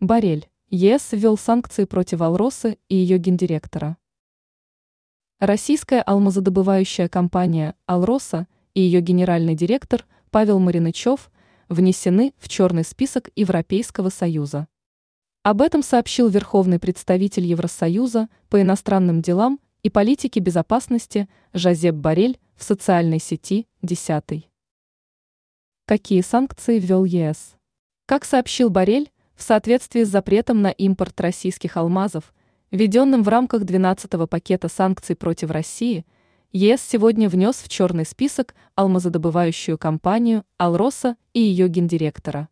Барель. ЕС ввел санкции против Алросы и ее гендиректора. Российская алмазодобывающая компания «Алроса» и ее генеральный директор Павел Маринычев внесены в черный список Европейского Союза. Об этом сообщил верховный представитель Евросоюза по иностранным делам и политике безопасности Жозеп Барель в социальной сети «Десятый». Какие санкции ввел ЕС? Как сообщил Барель, в соответствии с запретом на импорт российских алмазов, введенным в рамках 12-го пакета санкций против России, ЕС сегодня внес в черный список алмазодобывающую компанию «Алроса» и ее гендиректора.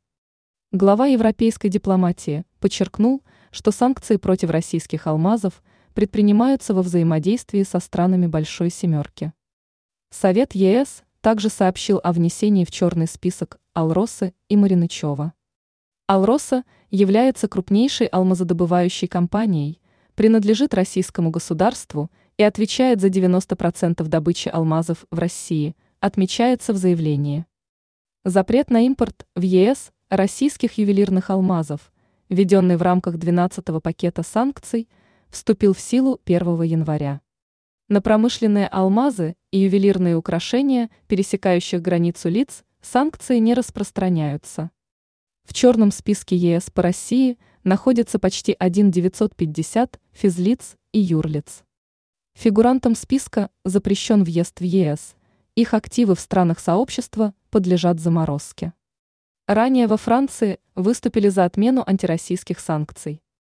Глава европейской дипломатии подчеркнул, что санкции против российских алмазов предпринимаются во взаимодействии со странами Большой Семерки. Совет ЕС также сообщил о внесении в черный список Алросы и Маринычева. Алроса является крупнейшей алмазодобывающей компанией, принадлежит российскому государству и отвечает за 90% добычи алмазов в России, отмечается в заявлении. Запрет на импорт в ЕС российских ювелирных алмазов, введенный в рамках 12-го пакета санкций, вступил в силу 1 января. На промышленные алмазы и ювелирные украшения, пересекающих границу лиц, санкции не распространяются. В черном списке ЕС по России находится почти 1,950 физлиц и юрлиц. Фигурантам списка запрещен въезд в ЕС, их активы в странах сообщества подлежат заморозке. Ранее во Франции выступили за отмену антироссийских санкций.